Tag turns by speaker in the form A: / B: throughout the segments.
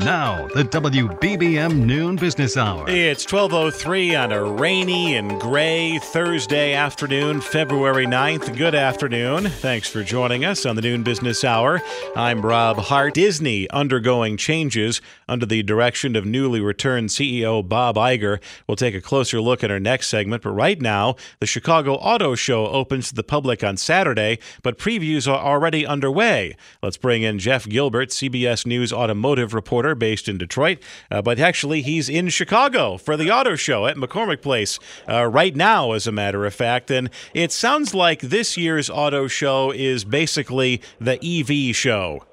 A: Now, the WBBM Noon Business Hour.
B: It's 12:03 on a rainy and gray Thursday afternoon, February 9th. Good afternoon. Thanks for joining us on the Noon Business Hour. I'm Rob Hart. Disney undergoing changes under the direction of newly returned CEO Bob Iger. We'll take a closer look at our next segment, but right now, the Chicago Auto Show opens to the public on Saturday, but previews are already underway. Let's bring in Jeff Gilbert, CBS News automotive reporter based in Detroit, uh, but actually he's in Chicago for the auto show at McCormick Place uh, right now, as a matter of fact. And it sounds like this year's auto show is basically the EV show.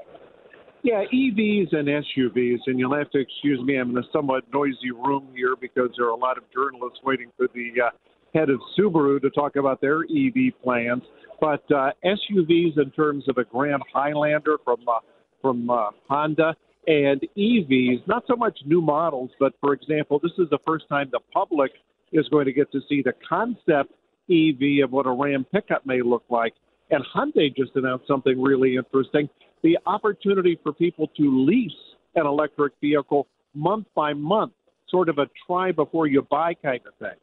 C: Yeah, EVs and SUVs, and you'll have to excuse me. I'm in a somewhat noisy room here because there are a lot of journalists waiting for the uh, head of Subaru to talk about their EV plans. But uh, SUVs, in terms of a Grand Highlander from uh, from uh, Honda, and EVs, not so much new models, but for example, this is the first time the public is going to get to see the concept EV of what a Ram pickup may look like. And Hyundai just announced something really interesting the opportunity for people to lease an electric vehicle month by month, sort of a try before you buy kind of thing.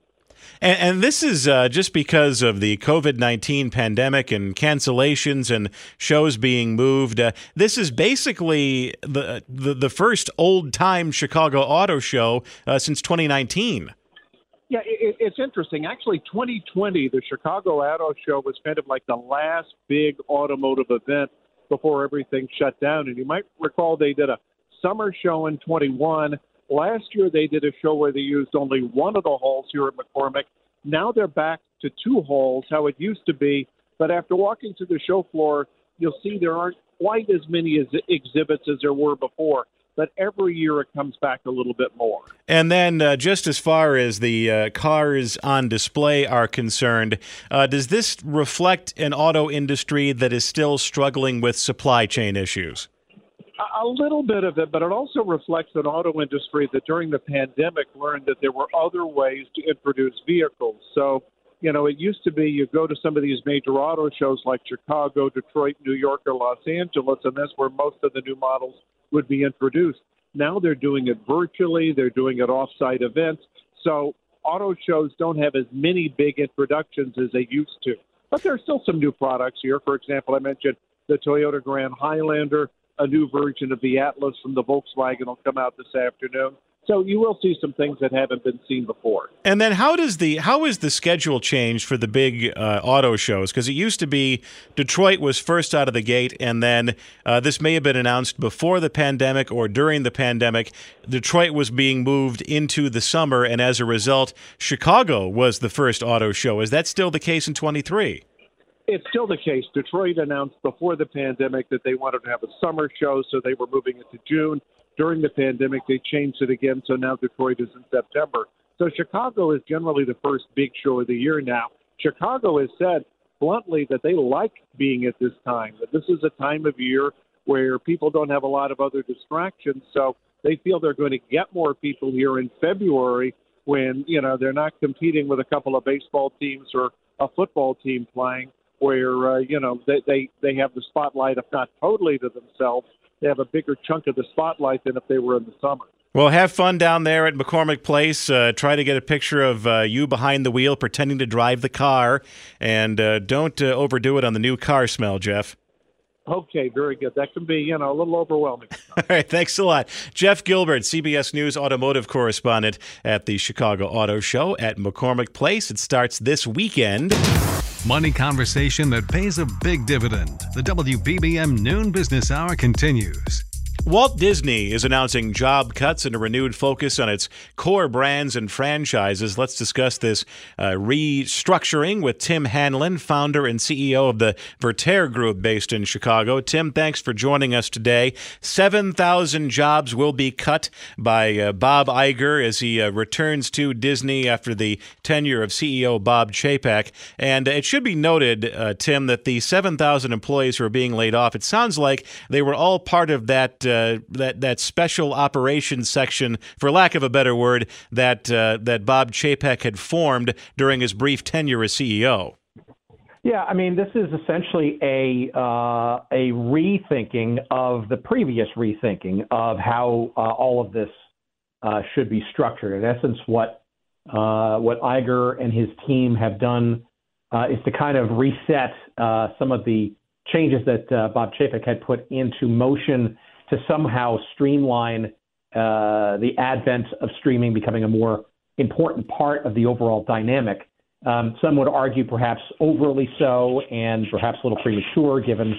B: And, and this is uh, just because of the COVID 19 pandemic and cancellations and shows being moved. Uh, this is basically the, the, the first old time Chicago Auto Show uh, since 2019.
C: Yeah, it, it's interesting. Actually, 2020, the Chicago Auto Show was kind of like the last big automotive event before everything shut down. And you might recall they did a summer show in 21 Last year, they did a show where they used only one of the halls here at McCormick. Now they're back to two halls, how it used to be. But after walking to the show floor, you'll see there aren't quite as many as exhibits as there were before. But every year it comes back a little bit more.
B: And then, uh, just as far as the uh, cars on display are concerned, uh, does this reflect an auto industry that is still struggling with supply chain issues?
C: A little bit of it, but it also reflects an auto industry that during the pandemic learned that there were other ways to introduce vehicles. So, you know, it used to be you go to some of these major auto shows like Chicago, Detroit, New York, or Los Angeles, and that's where most of the new models would be introduced. Now they're doing it virtually, they're doing it off-site events. So auto shows don't have as many big introductions as they used to. But there are still some new products here. For example, I mentioned the Toyota Grand Highlander a new version of the Atlas from the Volkswagen will come out this afternoon. So you will see some things that haven't been seen before.
B: And then how does the how is the schedule changed for the big uh, auto shows? Because it used to be Detroit was first out of the gate, and then uh, this may have been announced before the pandemic or during the pandemic. Detroit was being moved into the summer, and as a result, Chicago was the first auto show. Is that still the case in twenty three?
C: It's still the case. Detroit announced before the pandemic that they wanted to have a summer show, so they were moving it to June. During the pandemic, they changed it again, so now Detroit is in September. So Chicago is generally the first big show of the year now. Chicago has said bluntly that they like being at this time, that this is a time of year where people don't have a lot of other distractions. So they feel they're going to get more people here in February when, you know, they're not competing with a couple of baseball teams or a football team playing where uh, you know they, they they have the spotlight, if not totally to themselves, they have a bigger chunk of the spotlight than if they were in the summer.
B: Well, have fun down there at McCormick Place. Uh, try to get a picture of uh, you behind the wheel, pretending to drive the car, and uh, don't uh, overdo it on the new car smell, Jeff.
C: Okay, very good. That can be, you know, a little overwhelming.
B: All right, thanks a lot. Jeff Gilbert, CBS News automotive correspondent at the Chicago Auto Show at McCormick Place. It starts this weekend.
A: Money conversation that pays a big dividend. The WBBM Noon Business Hour continues.
B: Walt Disney is announcing job cuts and a renewed focus on its core brands and franchises. Let's discuss this uh, restructuring with Tim Hanlon, founder and CEO of the Vertere Group based in Chicago. Tim, thanks for joining us today. 7,000 jobs will be cut by uh, Bob Iger as he uh, returns to Disney after the tenure of CEO Bob Chapek. And it should be noted, uh, Tim, that the 7,000 employees who are being laid off, it sounds like they were all part of that uh, that that special operations section, for lack of a better word, that uh, that Bob Chapek had formed during his brief tenure as CEO.
D: Yeah, I mean, this is essentially a uh, a rethinking of the previous rethinking of how uh, all of this uh, should be structured. In essence, what uh, what Iger and his team have done uh, is to kind of reset uh, some of the changes that Bob Chapek had put into motion to somehow streamline uh, the advent of streaming becoming a more important part of the overall dynamic. Um, some would argue perhaps overly so and perhaps a little premature given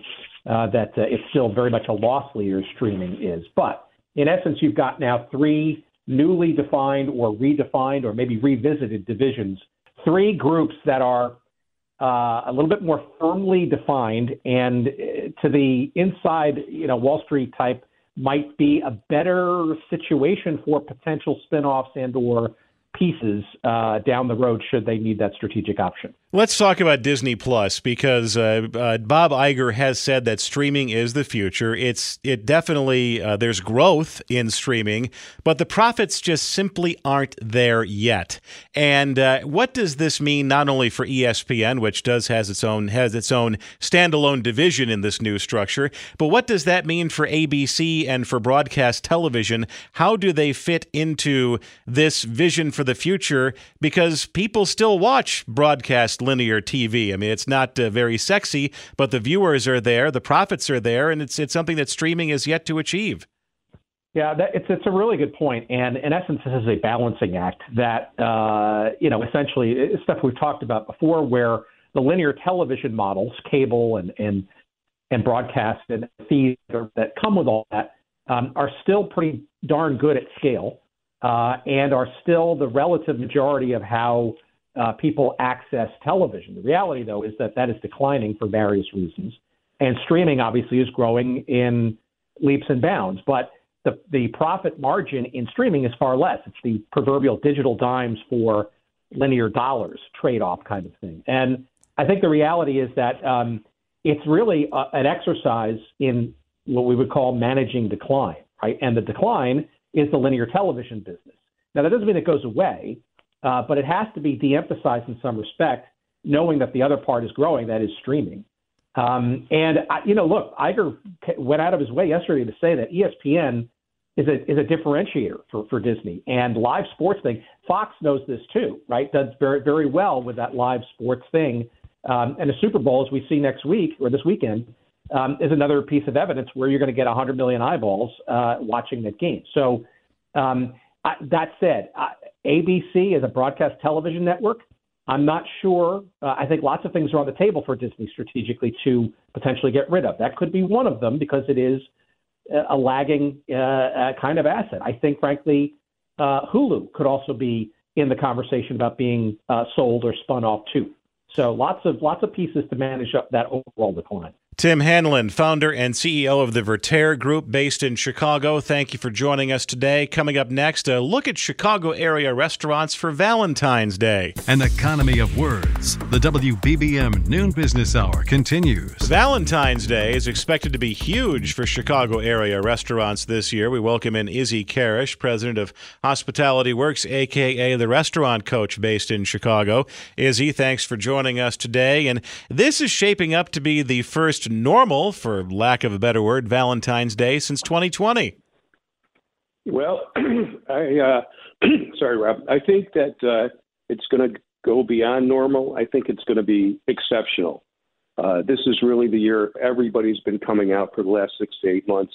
D: uh, that uh, it's still very much a loss leader streaming is. But in essence, you've got now three newly defined or redefined or maybe revisited divisions, three groups that are uh, a little bit more firmly defined, and uh, to the inside, you know, Wall Street type might be a better situation for potential spinoffs and or pieces uh, down the road should they need that strategic option.
B: Let's talk about Disney Plus because uh, uh, Bob Iger has said that streaming is the future. It's it definitely uh, there's growth in streaming, but the profits just simply aren't there yet. And uh, what does this mean not only for ESPN, which does has its own has its own standalone division in this new structure, but what does that mean for ABC and for broadcast television? How do they fit into this vision for the future? Because people still watch broadcast linear TV. I mean, it's not uh, very sexy, but the viewers are there, the profits are there, and it's it's something that streaming is yet to achieve.
D: Yeah, that, it's it's a really good point, and in essence, this is a balancing act that uh, you know essentially stuff we've talked about before, where the linear television models, cable and and and broadcast and feeds that come with all that um, are still pretty darn good at scale, uh, and are still the relative majority of how uh, people access television. The reality, though, is that that is declining for various reasons, and streaming obviously is growing in leaps and bounds. But the the profit margin in streaming is far less. It's the proverbial digital dimes for linear dollars trade-off kind of thing. And I think the reality is that um, it's really a, an exercise in what we would call managing decline, right? And the decline is the linear television business. Now that doesn't mean it goes away. Uh, but it has to be de-emphasized in some respect, knowing that the other part is growing, that is streaming. Um, and I, you know, look, Iger went out of his way yesterday to say that ESPN is a is a differentiator for, for Disney and live sports thing. Fox knows this too, right? Does very very well with that live sports thing. Um, and the Super Bowl, as we see next week or this weekend, um, is another piece of evidence where you're going to get 100 million eyeballs uh, watching that game. So um, I, that said, ABC is a broadcast television network. I'm not sure. Uh, I think lots of things are on the table for Disney strategically to potentially get rid of. That could be one of them because it is a lagging uh, uh, kind of asset. I think, frankly, uh, Hulu could also be in the conversation about being uh, sold or spun off too. So lots of lots of pieces to manage up that overall decline.
B: Tim Hanlon, founder and CEO of the Vertere Group based in Chicago. Thank you for joining us today. Coming up next, a look at Chicago area restaurants for Valentine's Day.
A: An economy of words. The WBBM Noon Business Hour continues.
B: Valentine's Day is expected to be huge for Chicago area restaurants this year. We welcome in Izzy Kharasch, president of Hospitality Works, aka the restaurant coach based in Chicago. Izzy, thanks for joining us today. And this is shaping up to be the first normal, for lack of a better word, Valentine's Day since 2020?
E: Well, I uh, sorry, Rob. I think that uh, it's going to go beyond normal. I think it's going to be exceptional. Uh, this is really the year everybody's been coming out for the last six to eight months.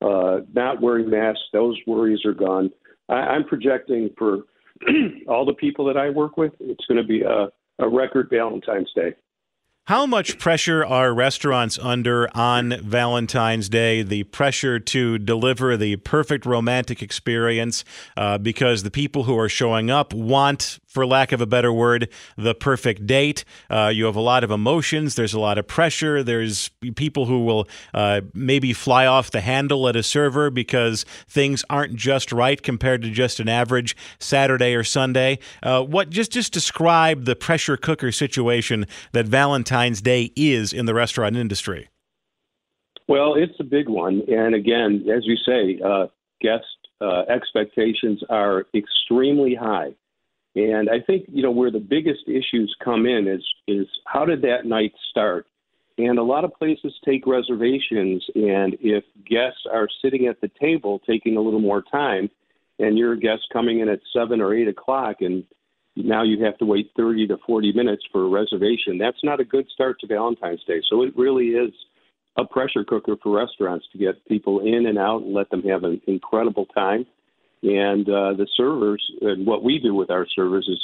E: Uh, not wearing masks, those worries are gone. I, I'm projecting for all the people that I work with, it's going to be a, a record Valentine's Day.
B: How much pressure are restaurants under on Valentine's Day? The pressure to deliver the perfect romantic experience uh, because the people who are showing up want, for lack of a better word, the perfect date. Uh, you have a lot of emotions. There's a lot of pressure. There's people who will uh, maybe fly off the handle at a server because things aren't just right compared to just an average Saturday or Sunday. Uh, what just just describe the pressure cooker situation that Valentine's Valentine's Day is in the restaurant industry?
E: Well, it's a big one. And again, as you say, uh, guest uh, expectations are extremely high. And I think, you know, where the biggest issues come in is, is how did that night start? And a lot of places take reservations. And if guests are sitting at the table taking a little more time, and you're a guest coming in at seven or eight o'clock and now you have to wait 30 to 40 minutes for a reservation. That's not a good start to Valentine's Day. So it really is a pressure cooker for restaurants to get people in and out and let them have an incredible time. And uh, the servers, and what we do with our servers is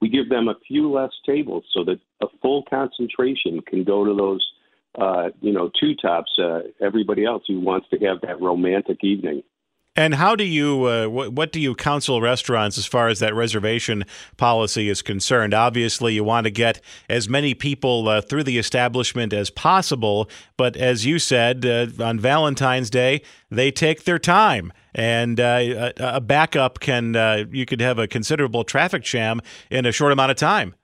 E: we give them a few less tables so that a full concentration can go to those, uh, you know, two tops, uh, everybody else who wants to have that romantic evening.
B: And how do you uh, what, what do you counsel restaurants as far as that reservation policy is concerned? Obviously, you want to get as many people uh, through the establishment as possible, but as you said uh, on Valentine's Day, they take their time, and uh, a, backup can uh, you could have a considerable traffic jam in a short amount of time.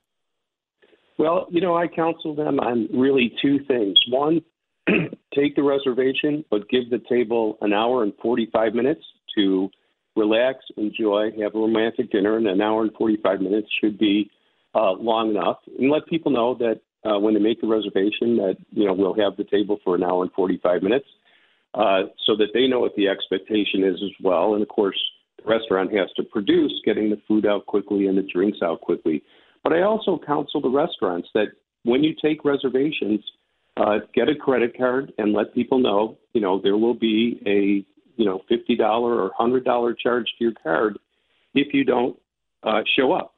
E: Well, you know, I counsel them on really two things. One, take the reservation, but give the table an hour and 45 minutes to relax, enjoy, have a romantic dinner, and an hour and 45 minutes should be uh, long enough. And let people know that uh, when they make a reservation, that you know we'll have the table for an hour and 45 minutes, uh, so that they know what the expectation is as well. And of course, the restaurant has to produce getting the food out quickly and the drinks out quickly. But I also counsel the restaurants that when you take reservations uh, get a credit card and let people know, you know, there will be a, you know, $50 or $100 charge to your card if you don't uh, show up.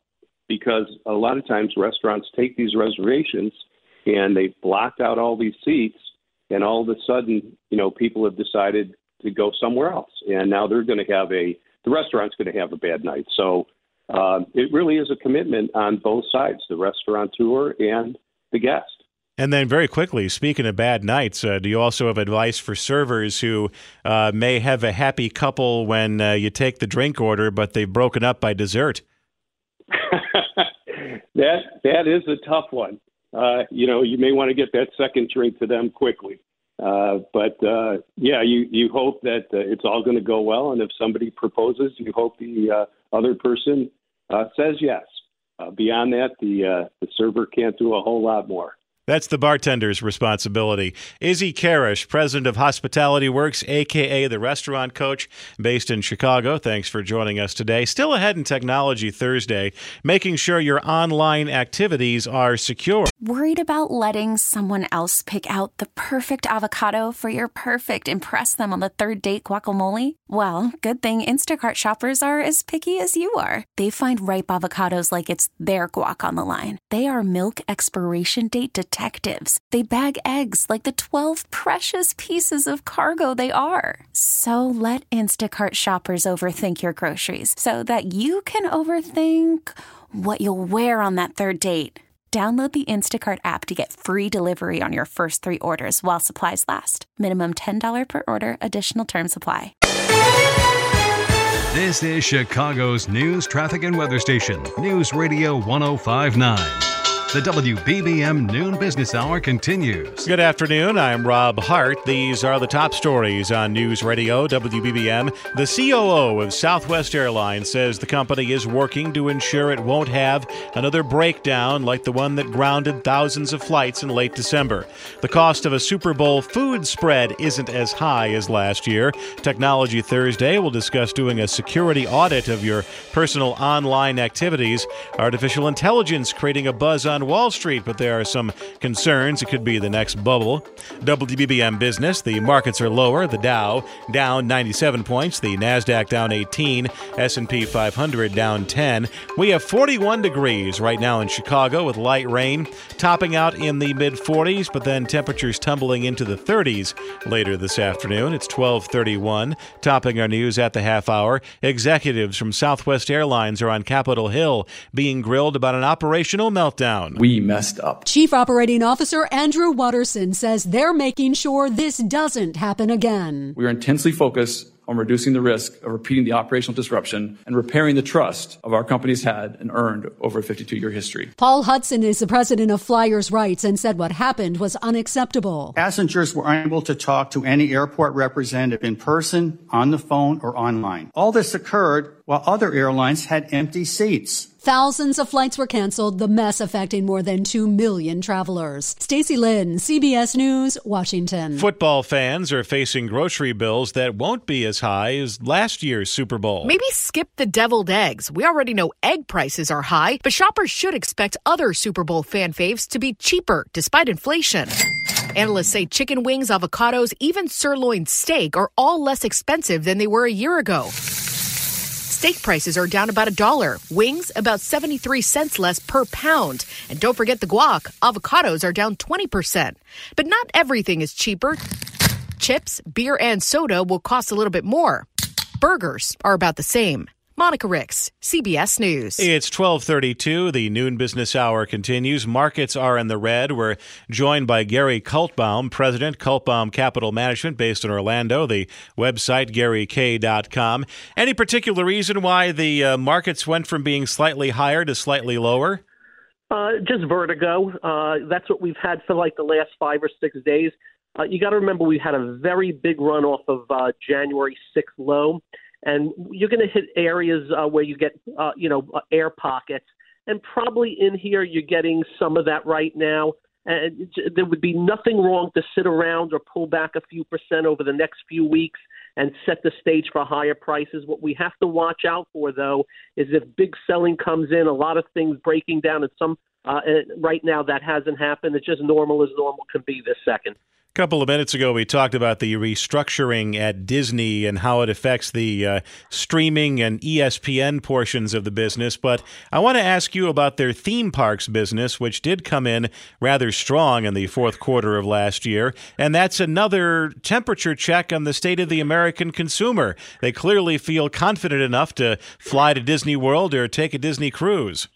E: Because a lot of times restaurants take these reservations and they've blocked out all these seats, and all of a sudden, you know, people have decided to go somewhere else, and now they're going to have a the restaurant's going to have a bad night. So uh, it really is a commitment on both sides, the restaurateur and the guest.
B: And then, very quickly, speaking of bad nights, uh, do you also have advice for servers who uh, may have a happy couple when uh, you take the drink order, but they've broken up by dessert?
E: that that is a tough one. Uh, you know, you may want to get that second drink to them quickly. Uh, but uh, yeah, you you hope that it's all going to go well, and if somebody proposes, you hope the other person says yes. beyond that, the the server can't do a whole lot more.
B: That's the bartender's responsibility. Izzy Kharasch, president of Hospitality Works, aka the restaurant coach, based in Chicago. Thanks for joining us today. Still ahead in Technology Thursday, making sure your online activities are secure.
F: Worried about letting someone else pick out the perfect avocado for your perfect impress them on the third date guacamole? Well, good thing Instacart shoppers are as picky as you are. They find ripe avocados like it's their guac on the line. They are milk expiration date detectives. They bag eggs like the 12 precious pieces of cargo they are. So let Instacart shoppers overthink your groceries so that you can overthink what you'll wear on that third date. Download the Instacart app to get free delivery on your first three orders while supplies last. Minimum $10 per order, additional term supply.
A: This is Chicago's news, traffic, and weather station, News Radio 1059. The WBBM Noon Business Hour continues.
B: Good afternoon. I'm Rob Hart. These are the top stories on News Radio WBBM. The COO of Southwest Airlines says the company is working to ensure it won't have another breakdown like the one that grounded thousands of flights in late December. The cost of a Super Bowl food spread isn't as high as last year. Technology Thursday will discuss doing a security audit of your personal online activities. Artificial intelligence creating a buzz on Wall Street, but there are some concerns it could be the next bubble. WBBM Business, the markets are lower. The Dow down 97 points, the Nasdaq down 18, S&P 500 down 10. We have 41 degrees right now in Chicago with light rain, topping out in the mid 40s, but then temperatures tumbling into the 30s later this afternoon. It's 12:31, topping our news at the half hour. Executives from Southwest Airlines are on Capitol Hill being grilled about an operational meltdown.
G: We messed up.
H: Chief Operating Officer Andrew Watterson says they're making sure this doesn't happen again.
G: We are intensely focused on reducing the risk of repeating the operational disruption and repairing the trust of our company's had and earned over a 52 year history.
H: Paul Hudson is the president of Flyers Rights and said what happened was unacceptable.
I: Passengers were unable to talk to any airport representative in person, on the phone, or online. All this occurred while other airlines had empty seats.
H: Thousands of flights were canceled, the mess affecting more than 2 million travelers. Stacy Lynn, CBS News, Washington.
B: Football fans are facing grocery bills that won't be as high as last year's Super Bowl.
J: Maybe skip the deviled eggs. We already know egg prices are high, but shoppers should expect other Super Bowl fan faves to be cheaper despite inflation. Analysts say chicken wings, avocados, even sirloin steak are all less expensive than they were a year ago. Steak prices are down about a dollar. Wings about 73 cents less per pound. And don't forget the guac. Avocados are down 20%. But not everything is cheaper. Chips, beer, and soda will cost a little bit more. Burgers are about the same. Monica Ricks, CBS News.
B: It's 1232. The noon business hour continues. Markets are in the red. We're joined by Gary Kaltbaum, President, Kaltbaum Capital Management, based in Orlando. The website, garyk.com. Any particular reason why the uh, markets went from being slightly higher to slightly lower?
K: Uh, just vertigo. Uh, that's what we've had for like the last five or six days. Uh, you got to remember we had a very big run off of uh, January 6th low and you're going to hit areas uh, where you get uh, you know uh, air pockets, and probably in here you're getting some of that right now. And there would be nothing wrong to sit around or pull back a few percent over the next few weeks and set the stage for higher prices. What we have to watch out for, though, is if big selling comes in, a lot of things breaking down, and some uh, right now that hasn't happened. It's just normal as normal can be this second
B: couple of minutes ago, we talked about the restructuring at Disney and how it affects the uh, streaming and ESPN portions of the business. But I want to ask you about their theme parks business, which did come in rather strong in the fourth quarter of last year. And that's another temperature check on the state of the American consumer. They clearly feel confident enough to fly to Disney World or take a Disney cruise.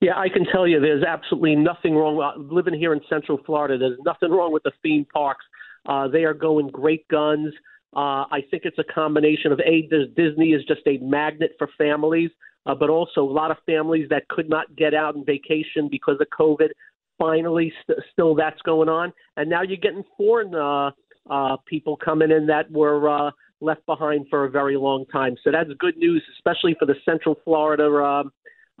K: Yeah, I can tell you there's absolutely nothing wrong. Living here in Central Florida, there's nothing wrong with the theme parks. Uh, they are going great guns. Uh, I think it's a combination of a Disney is just a magnet for families, uh, but also a lot of families that could not get out and vacation because of COVID. Finally, st- still that's going on, and now you're getting foreign uh, uh, people coming in that were uh, left behind for a very long time. So that's good news, especially for the Central Florida. Uh,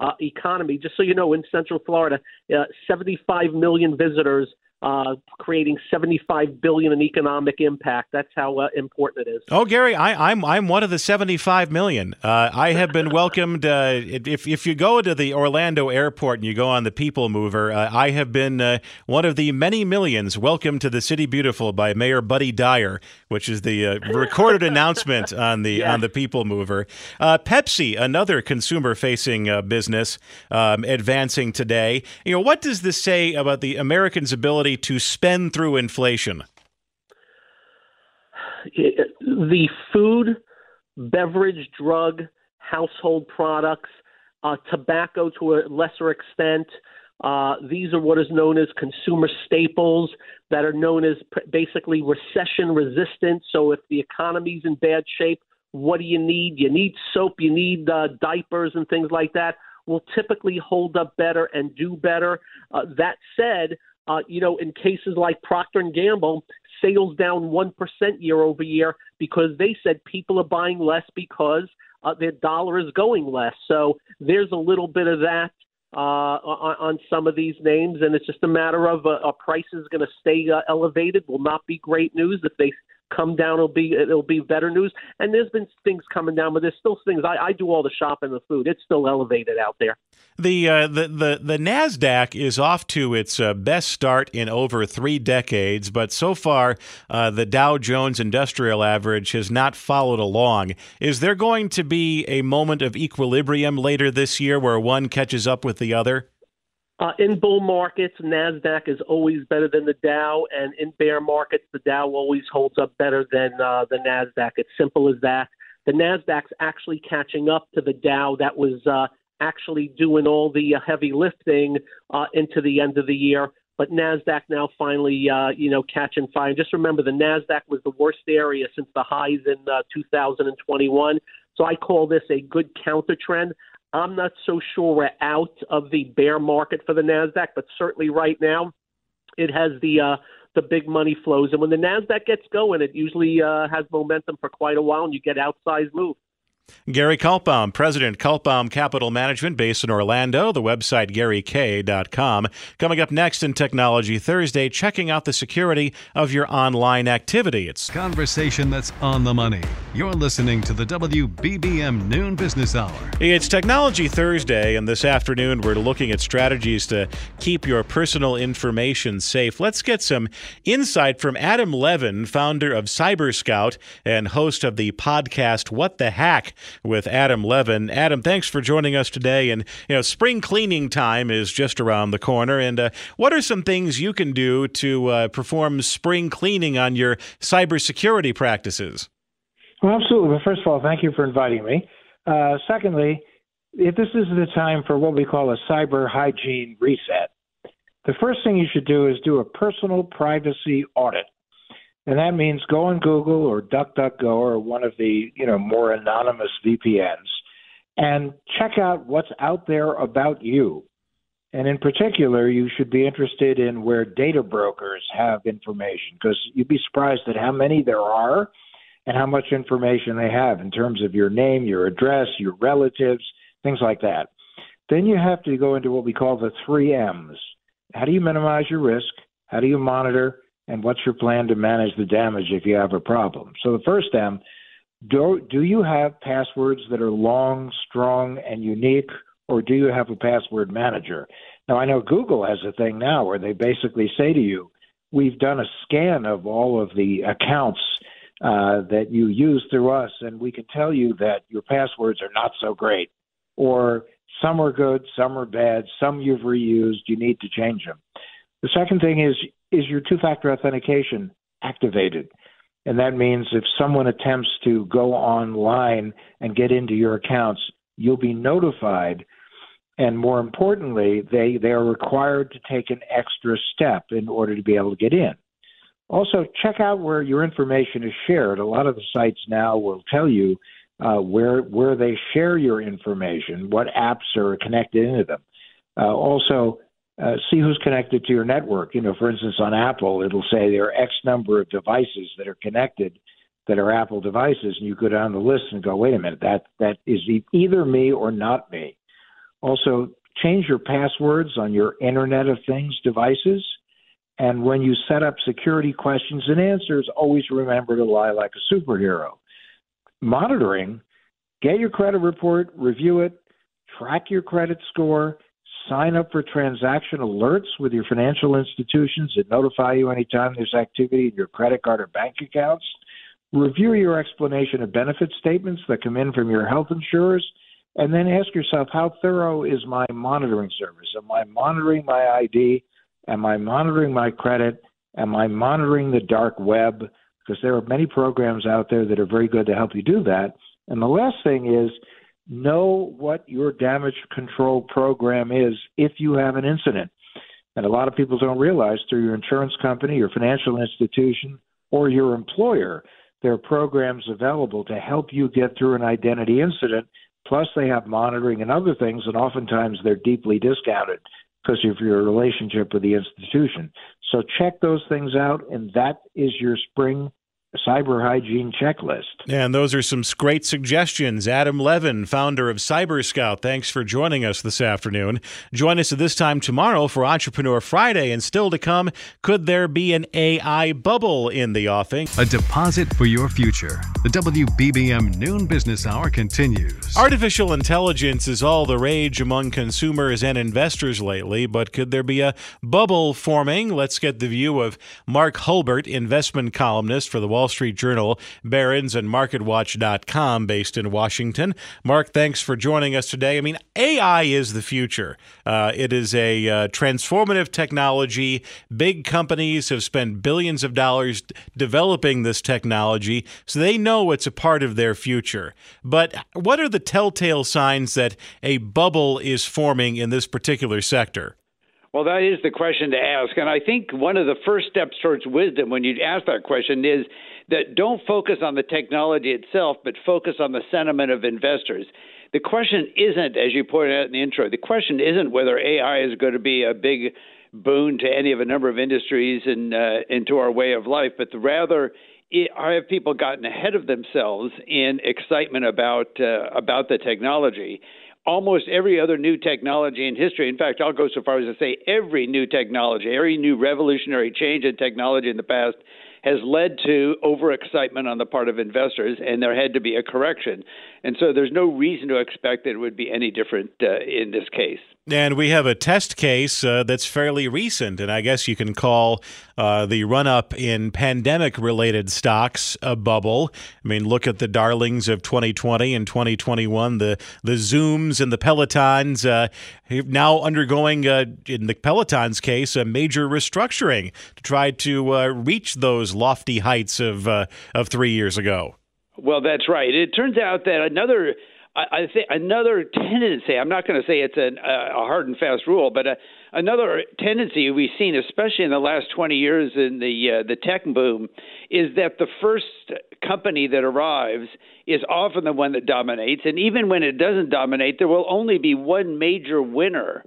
K: uh, economy. Just so you know, in Central Florida, uh, 75 million visitors uh, creating 75 billion in economic impact. That's how uh, important it is.
B: Oh, Gary, I, am I'm, I'm one of the 75 million. Uh, I have been welcomed. Uh, if if you go to the Orlando airport and you go on the People Mover, uh, I have been uh, one of the many millions welcomed to the City Beautiful by Mayor Buddy Dyer, which is the recorded announcement on the on the People Mover. Pepsi, another consumer-facing business, um, advancing today. You know, what does this say about the Americans' ability ability to spend through inflation?
K: The food, beverage, drug, household products, uh, tobacco to a lesser extent. Uh, these are what is known as consumer staples that are known as basically recession resistant. So if the economy's in bad shape, what do you need? You need soap, you need uh, diapers, and things like that. Will typically hold up better and do better. Uh, that said, uh, you know, in cases like Procter and Gamble, sales down one percent year over year because they said people are buying less because uh, their dollar is going less. So there's a little bit of that uh, on, on some of these names, and it's just a matter of uh, a price is going to stay uh, elevated. Will not be great news if they come down, it'll be it'll be better news. And there's been things coming down, but there's still things. I, I do all the shopping, the food. It's still elevated out there.
B: The uh, the the the Nasdaq is off to its uh, best start in over three decades, but so far uh, the Dow Jones Industrial Average has not followed along. Is there going to be a moment of equilibrium later this year where one catches up with the other?
K: Uh, in bull markets, Nasdaq is always better than the Dow, and in bear markets, the Dow always holds up better than uh, the Nasdaq. It's simple as that. The Nasdaq's actually catching up to the Dow that was uh, actually doing all the uh, heavy lifting uh, into the end of the year. But Nasdaq now finally, uh, you know, catching fire. Just remember, the Nasdaq was the worst area since the highs in uh, 2021. So I call this a good counter trend. I'm not so sure we're out of the bear market for the Nasdaq, but certainly right now it has the uh, the big money flows, and when the Nasdaq gets going, it usually uh, has momentum for quite a while, and you get outsized moves.
B: Gary Kaltbaum, President Kaltbaum Capital Management based in Orlando, the website garyk.com. Coming up next in Technology Thursday, checking out the security of your online activity. It's
A: conversation that's on the money. You're listening to the WBBM Noon Business Hour.
B: It's Technology Thursday, and this afternoon we're looking at strategies to keep your personal information safe. Let's get some insight from Adam Levin, founder of Cyber Scout and host of the podcast What the Hack with Adam Levin. Adam, thanks for joining us today. And you know, spring cleaning time is just around the corner. And uh, what are some things you can do to uh, perform spring cleaning on your cybersecurity practices?
L: Well, absolutely. First of all, thank you for inviting me. Uh, secondly, if this is the time for what we call a cyber hygiene reset, the first thing you should do is do a personal privacy audit. And that means go on Google or DuckDuckGo or one of the, you know, more anonymous VPNs and check out what's out there about you. And in particular, you should be interested in where data brokers have information because you'd be surprised at how many there are and how much information they have in terms of your name, your address, your relatives, things like that. Then you have to go into what we call the three M's. How do you minimize your risk? How do you monitor? And what's your plan to manage the damage if you have a problem? So the first M, do, do you have passwords that are long, strong, and unique, or do you have a password manager? Now, I know Google has a thing now where they basically say to you, we've done a scan of all of the accounts uh, that you use through us, and we can tell you that your passwords are not so great, or some are good, some are bad, some you've reused, you need to change them. The second thing is is your two factor authentication activated? And that means if someone attempts to go online and get into your accounts, you'll be notified. And more importantly, they, they are required to take an extra step in order to be able to get in. Also, check out where your information is shared. A lot of the sites now will tell you uh, where where they share your information, what apps are connected into them. Uh, also, uh, see who's connected to your network. You know, for instance, on Apple, it'll say there are X number of devices that are connected that are Apple devices, and you go down the list and go, wait a minute, that that is either me or not me. Also, change your passwords on your Internet of Things devices. And when you set up security questions and answers, always remember to lie like a superhero. Monitoring, get your credit report, review it, track your credit score, sign up for transaction alerts with your financial institutions that notify you anytime there's activity in your credit card or bank accounts. Review your explanation of benefit statements that come in from your health insurers. And then ask yourself, how thorough is my monitoring service? Am I monitoring my ID? Am I monitoring my credit? Am I monitoring the dark web? Because there are many programs out there that are very good to help you do that. And the last thing is, know what your damage control program is if you have an incident. And a lot of people don't realize through your insurance company, your financial institution, or your employer, there are programs available to help you get through an identity incident. Plus, they have monitoring and other things, and oftentimes they're deeply discounted because of your relationship with the institution. So, check those things out, and that is your spring cyber hygiene checklist.
B: And those are some great suggestions. Adam Levin, founder of Cyber Scout, thanks for joining us this afternoon. Join us at this time tomorrow for Entrepreneur Friday. And still to come, could there be an AI bubble in the offing?
A: A deposit for your future. The WBBM Noon Business Hour continues.
B: Artificial intelligence is all the rage among consumers and investors lately, but could there be a bubble forming? Let's get the view of Mark Hulbert, investment columnist for the Wall Street Journal, Barron's, and MarketWatch.com, based in Washington. Mark, thanks for joining us today. I mean, AI is the future. Uh, it is a uh, transformative technology. Big companies have spent billions of dollars developing this technology, so they know it's a part of their future. But what are the telltale signs that a bubble is forming in this particular sector?
M: Well, that is the question to ask. And I think one of the first steps towards wisdom when you ask that question is that don't focus on the technology itself, but focus on the sentiment of investors. The question isn't, as you pointed out in the intro, the question isn't whether AI is going to be a big boon to any of a number of industries and uh, into our way of life, but rather have people gotten ahead of themselves in excitement about uh, about the technology? almost every other new technology in history. In fact, I'll go so far as to say every new technology, every new revolutionary change in technology in the past has led to overexcitement on the part of investors, and there had to be a correction. And so there's no reason to expect that it would be any different uh, in this case.
B: And we have a test case uh, that's fairly recent, and I guess you can call uh, the run up in pandemic related stocks a bubble. I mean, look at the darlings of 2020 and 2021, the, the Zooms and the Pelotons, uh, now undergoing, uh, in the Peloton's case, a major restructuring to try to uh, reach those lofty heights of, of three years ago.
M: Well, that's right. It turns out that another I, think another tendency. I'm not going to say it's a, a hard and fast rule, but a, another tendency we've seen, especially in the last 20 years in the uh, the tech boom, is that the first company that arrives is often the one that dominates, and even when it doesn't dominate, there will only be one major winner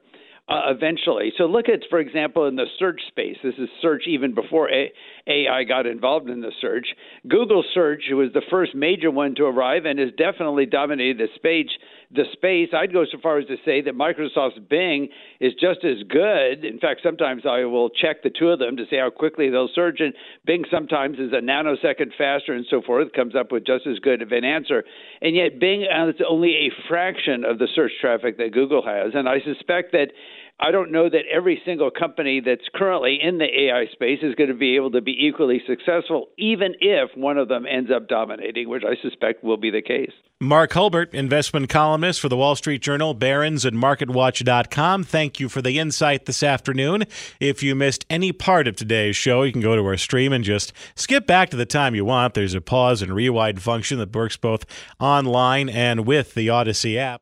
M: uh, eventually. So look at, for example, in the search space. This is search even before A- AI got involved in the search. Google search was the first major one to arrive and has definitely dominated the space. The space. I'd go so far as to say that Microsoft's Bing is just as good. In fact, sometimes I will check the two of them to see how quickly they'll search, and Bing sometimes is a nanosecond faster and so forth. Comes up with just as good of an answer, and yet Bing has only a fraction of the search traffic that Google has, and I suspect that I don't know that every single company that's currently in the AI space is going to be able to be equally successful, even if one of them ends up dominating, which I suspect will be the case.
B: Mark Hulbert, investment columnist for the Wall Street Journal, Barron's, and MarketWatch.com. Thank you for the insight this afternoon. If you missed any part of today's show, you can go to our stream and just skip back to the time you want. There's a pause and rewind function that works both online and with the Audacy app.